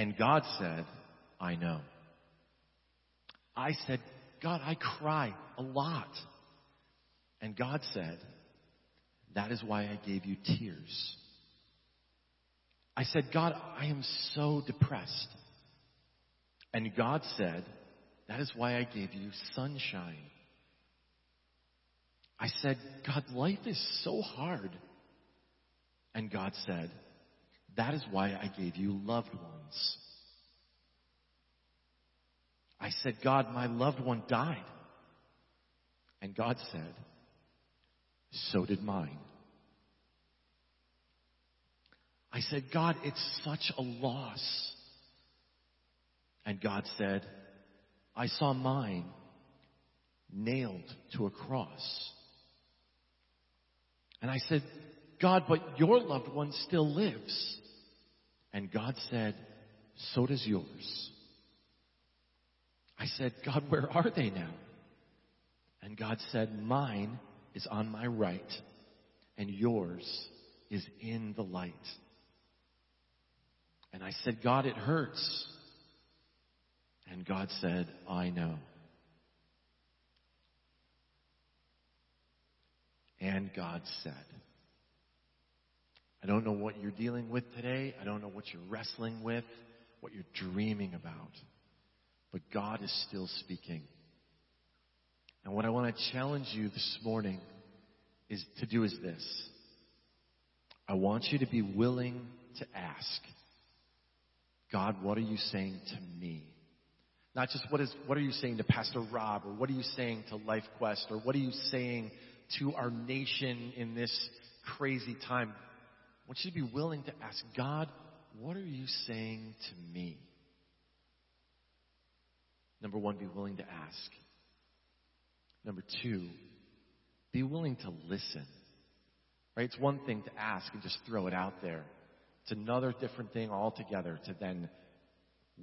And God said, I know. I said, God, I cry a lot. And God said, That is why I gave you tears. I said, God, I am so depressed. And God said, That is why I gave you sunshine. I said, God, life is so hard. And God said, That is why I gave you loved ones. I said, God, my loved one died. And God said, So did mine. I said, God, it's such a loss. And God said, I saw mine nailed to a cross. And I said, God, but your loved one still lives. And God said, so does yours. I said, God, where are they now? And God said, mine is on my right and yours is in the light. And I said, God, it hurts. And God said, I know. And God said, I don't know what you're dealing with today. I don't know what you're wrestling with, what you're dreaming about. But God is still speaking. And what I want to challenge you this morning is to do is this. I want you to be willing to ask. God, what are you saying to me? Not just what is what are you saying to Pastor Rob or what are you saying to Life Quest or what are you saying to our nation in this crazy time? Want you to be willing to ask God, what are you saying to me? Number one, be willing to ask. Number two, be willing to listen. Right? It's one thing to ask and just throw it out there. It's another different thing altogether to then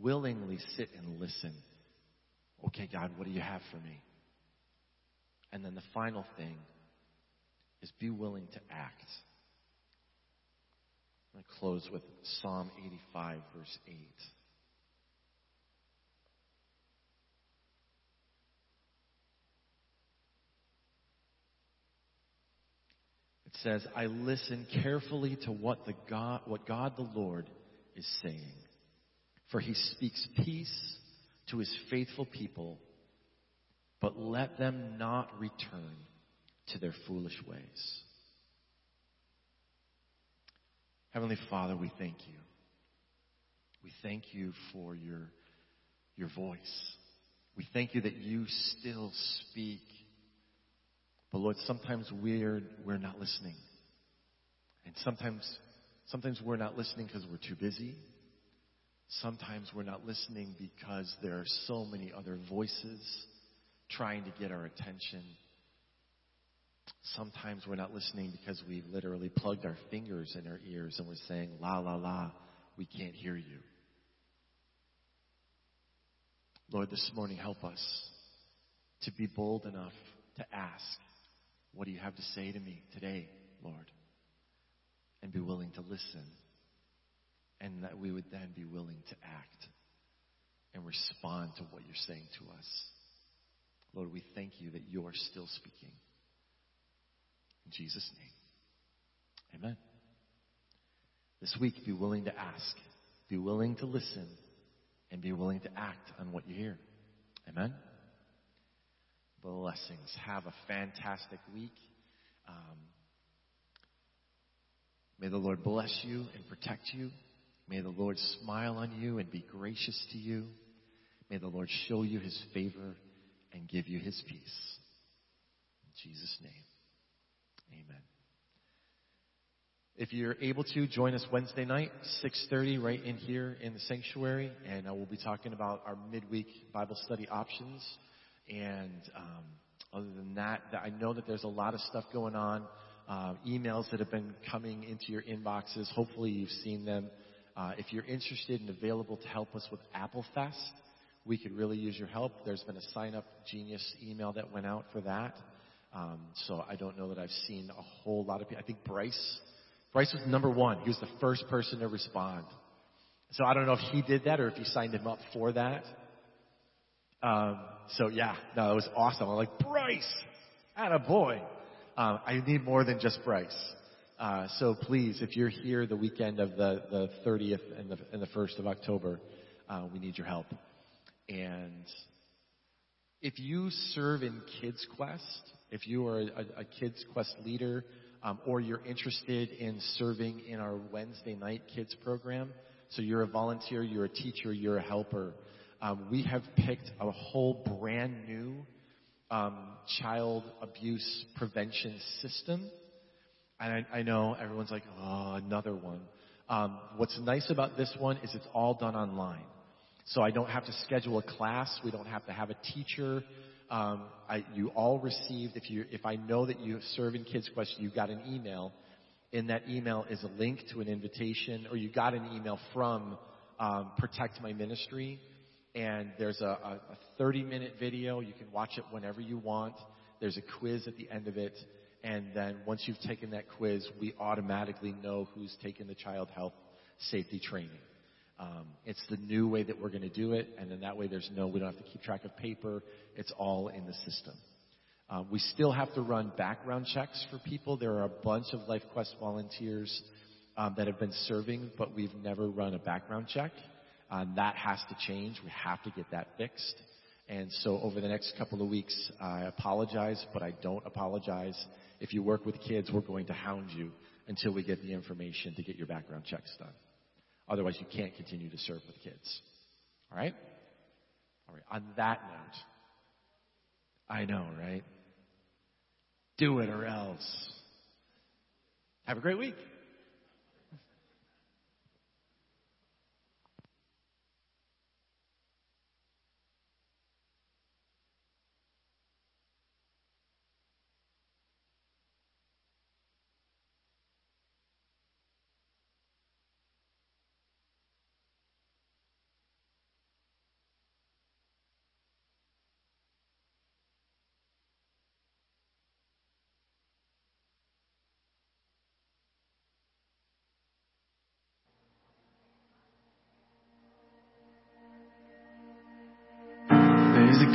willingly sit and listen. Okay, God, what do you have for me? And then the final thing is be willing to act. I'm going to close with Psalm 85, verse 8. It says, I listen carefully to what, the God, what God the Lord is saying. For he speaks peace to his faithful people, but let them not return to their foolish ways. Heavenly Father, we thank you. We thank you for your, your voice. We thank you that you still speak but Lord, sometimes we're, we're not listening. And sometimes, sometimes we're not listening because we're too busy. Sometimes we're not listening because there are so many other voices trying to get our attention. Sometimes we're not listening because we've literally plugged our fingers in our ears and we're saying, la, la, la, we can't hear you. Lord, this morning help us to be bold enough to ask what do you have to say to me today, Lord? And be willing to listen. And that we would then be willing to act and respond to what you're saying to us. Lord, we thank you that you're still speaking. In Jesus' name. Amen. This week, be willing to ask, be willing to listen, and be willing to act on what you hear. Amen blessings. Have a fantastic week. Um, may the Lord bless you and protect you. May the Lord smile on you and be gracious to you. May the Lord show you his favor and give you his peace. In Jesus' name, amen. If you're able to, join us Wednesday night, 6.30, right in here in the sanctuary, and uh, we'll be talking about our midweek Bible study options. And um, other than that, I know that there's a lot of stuff going on. Uh, emails that have been coming into your inboxes. Hopefully, you've seen them. Uh, if you're interested and available to help us with Apple Fest, we could really use your help. There's been a sign up genius email that went out for that. Um, so I don't know that I've seen a whole lot of people. I think Bryce, Bryce was number one. He was the first person to respond. So I don't know if he did that or if you signed him up for that. Um, so yeah, no, it was awesome. I'm like, Bryce, a boy. Um, I need more than just Bryce. Uh, so please, if you're here the weekend of the, the 30th and the, and the 1st of October, uh, we need your help. And if you serve in Kids Quest, if you are a, a Kids Quest leader, um, or you're interested in serving in our Wednesday night kids program, so you're a volunteer, you're a teacher, you're a helper, um, we have picked a whole brand new um, child abuse prevention system. And I, I, know everyone's like, oh, another one. Um, what's nice about this one is it's all done online. So I don't have to schedule a class. We don't have to have a teacher. Um, I, you all received, if you, if I know that you serve in Kids Quest, you got an email. In that email is a link to an invitation, or you got an email from um, Protect My Ministry, and there's a, a, a 30 minute video. You can watch it whenever you want. There's a quiz at the end of it, and then once you've taken that quiz, we automatically know who's taken the child health safety training. Um, it's the new way that we're going to do it, and then that way there's no, we don't have to keep track of paper. It's all in the system. Um, we still have to run background checks for people. There are a bunch of LifeQuest volunteers um, that have been serving, but we've never run a background check. Um, that has to change. We have to get that fixed. And so over the next couple of weeks, I apologize, but I don't apologize. If you work with kids, we're going to hound you until we get the information to get your background checks done. Otherwise, you can't continue to serve with kids. All right? All right. On that note, I know, right? Do it or else. Have a great week.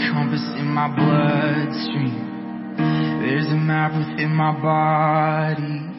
Compass in my bloodstream. There's a map within my body.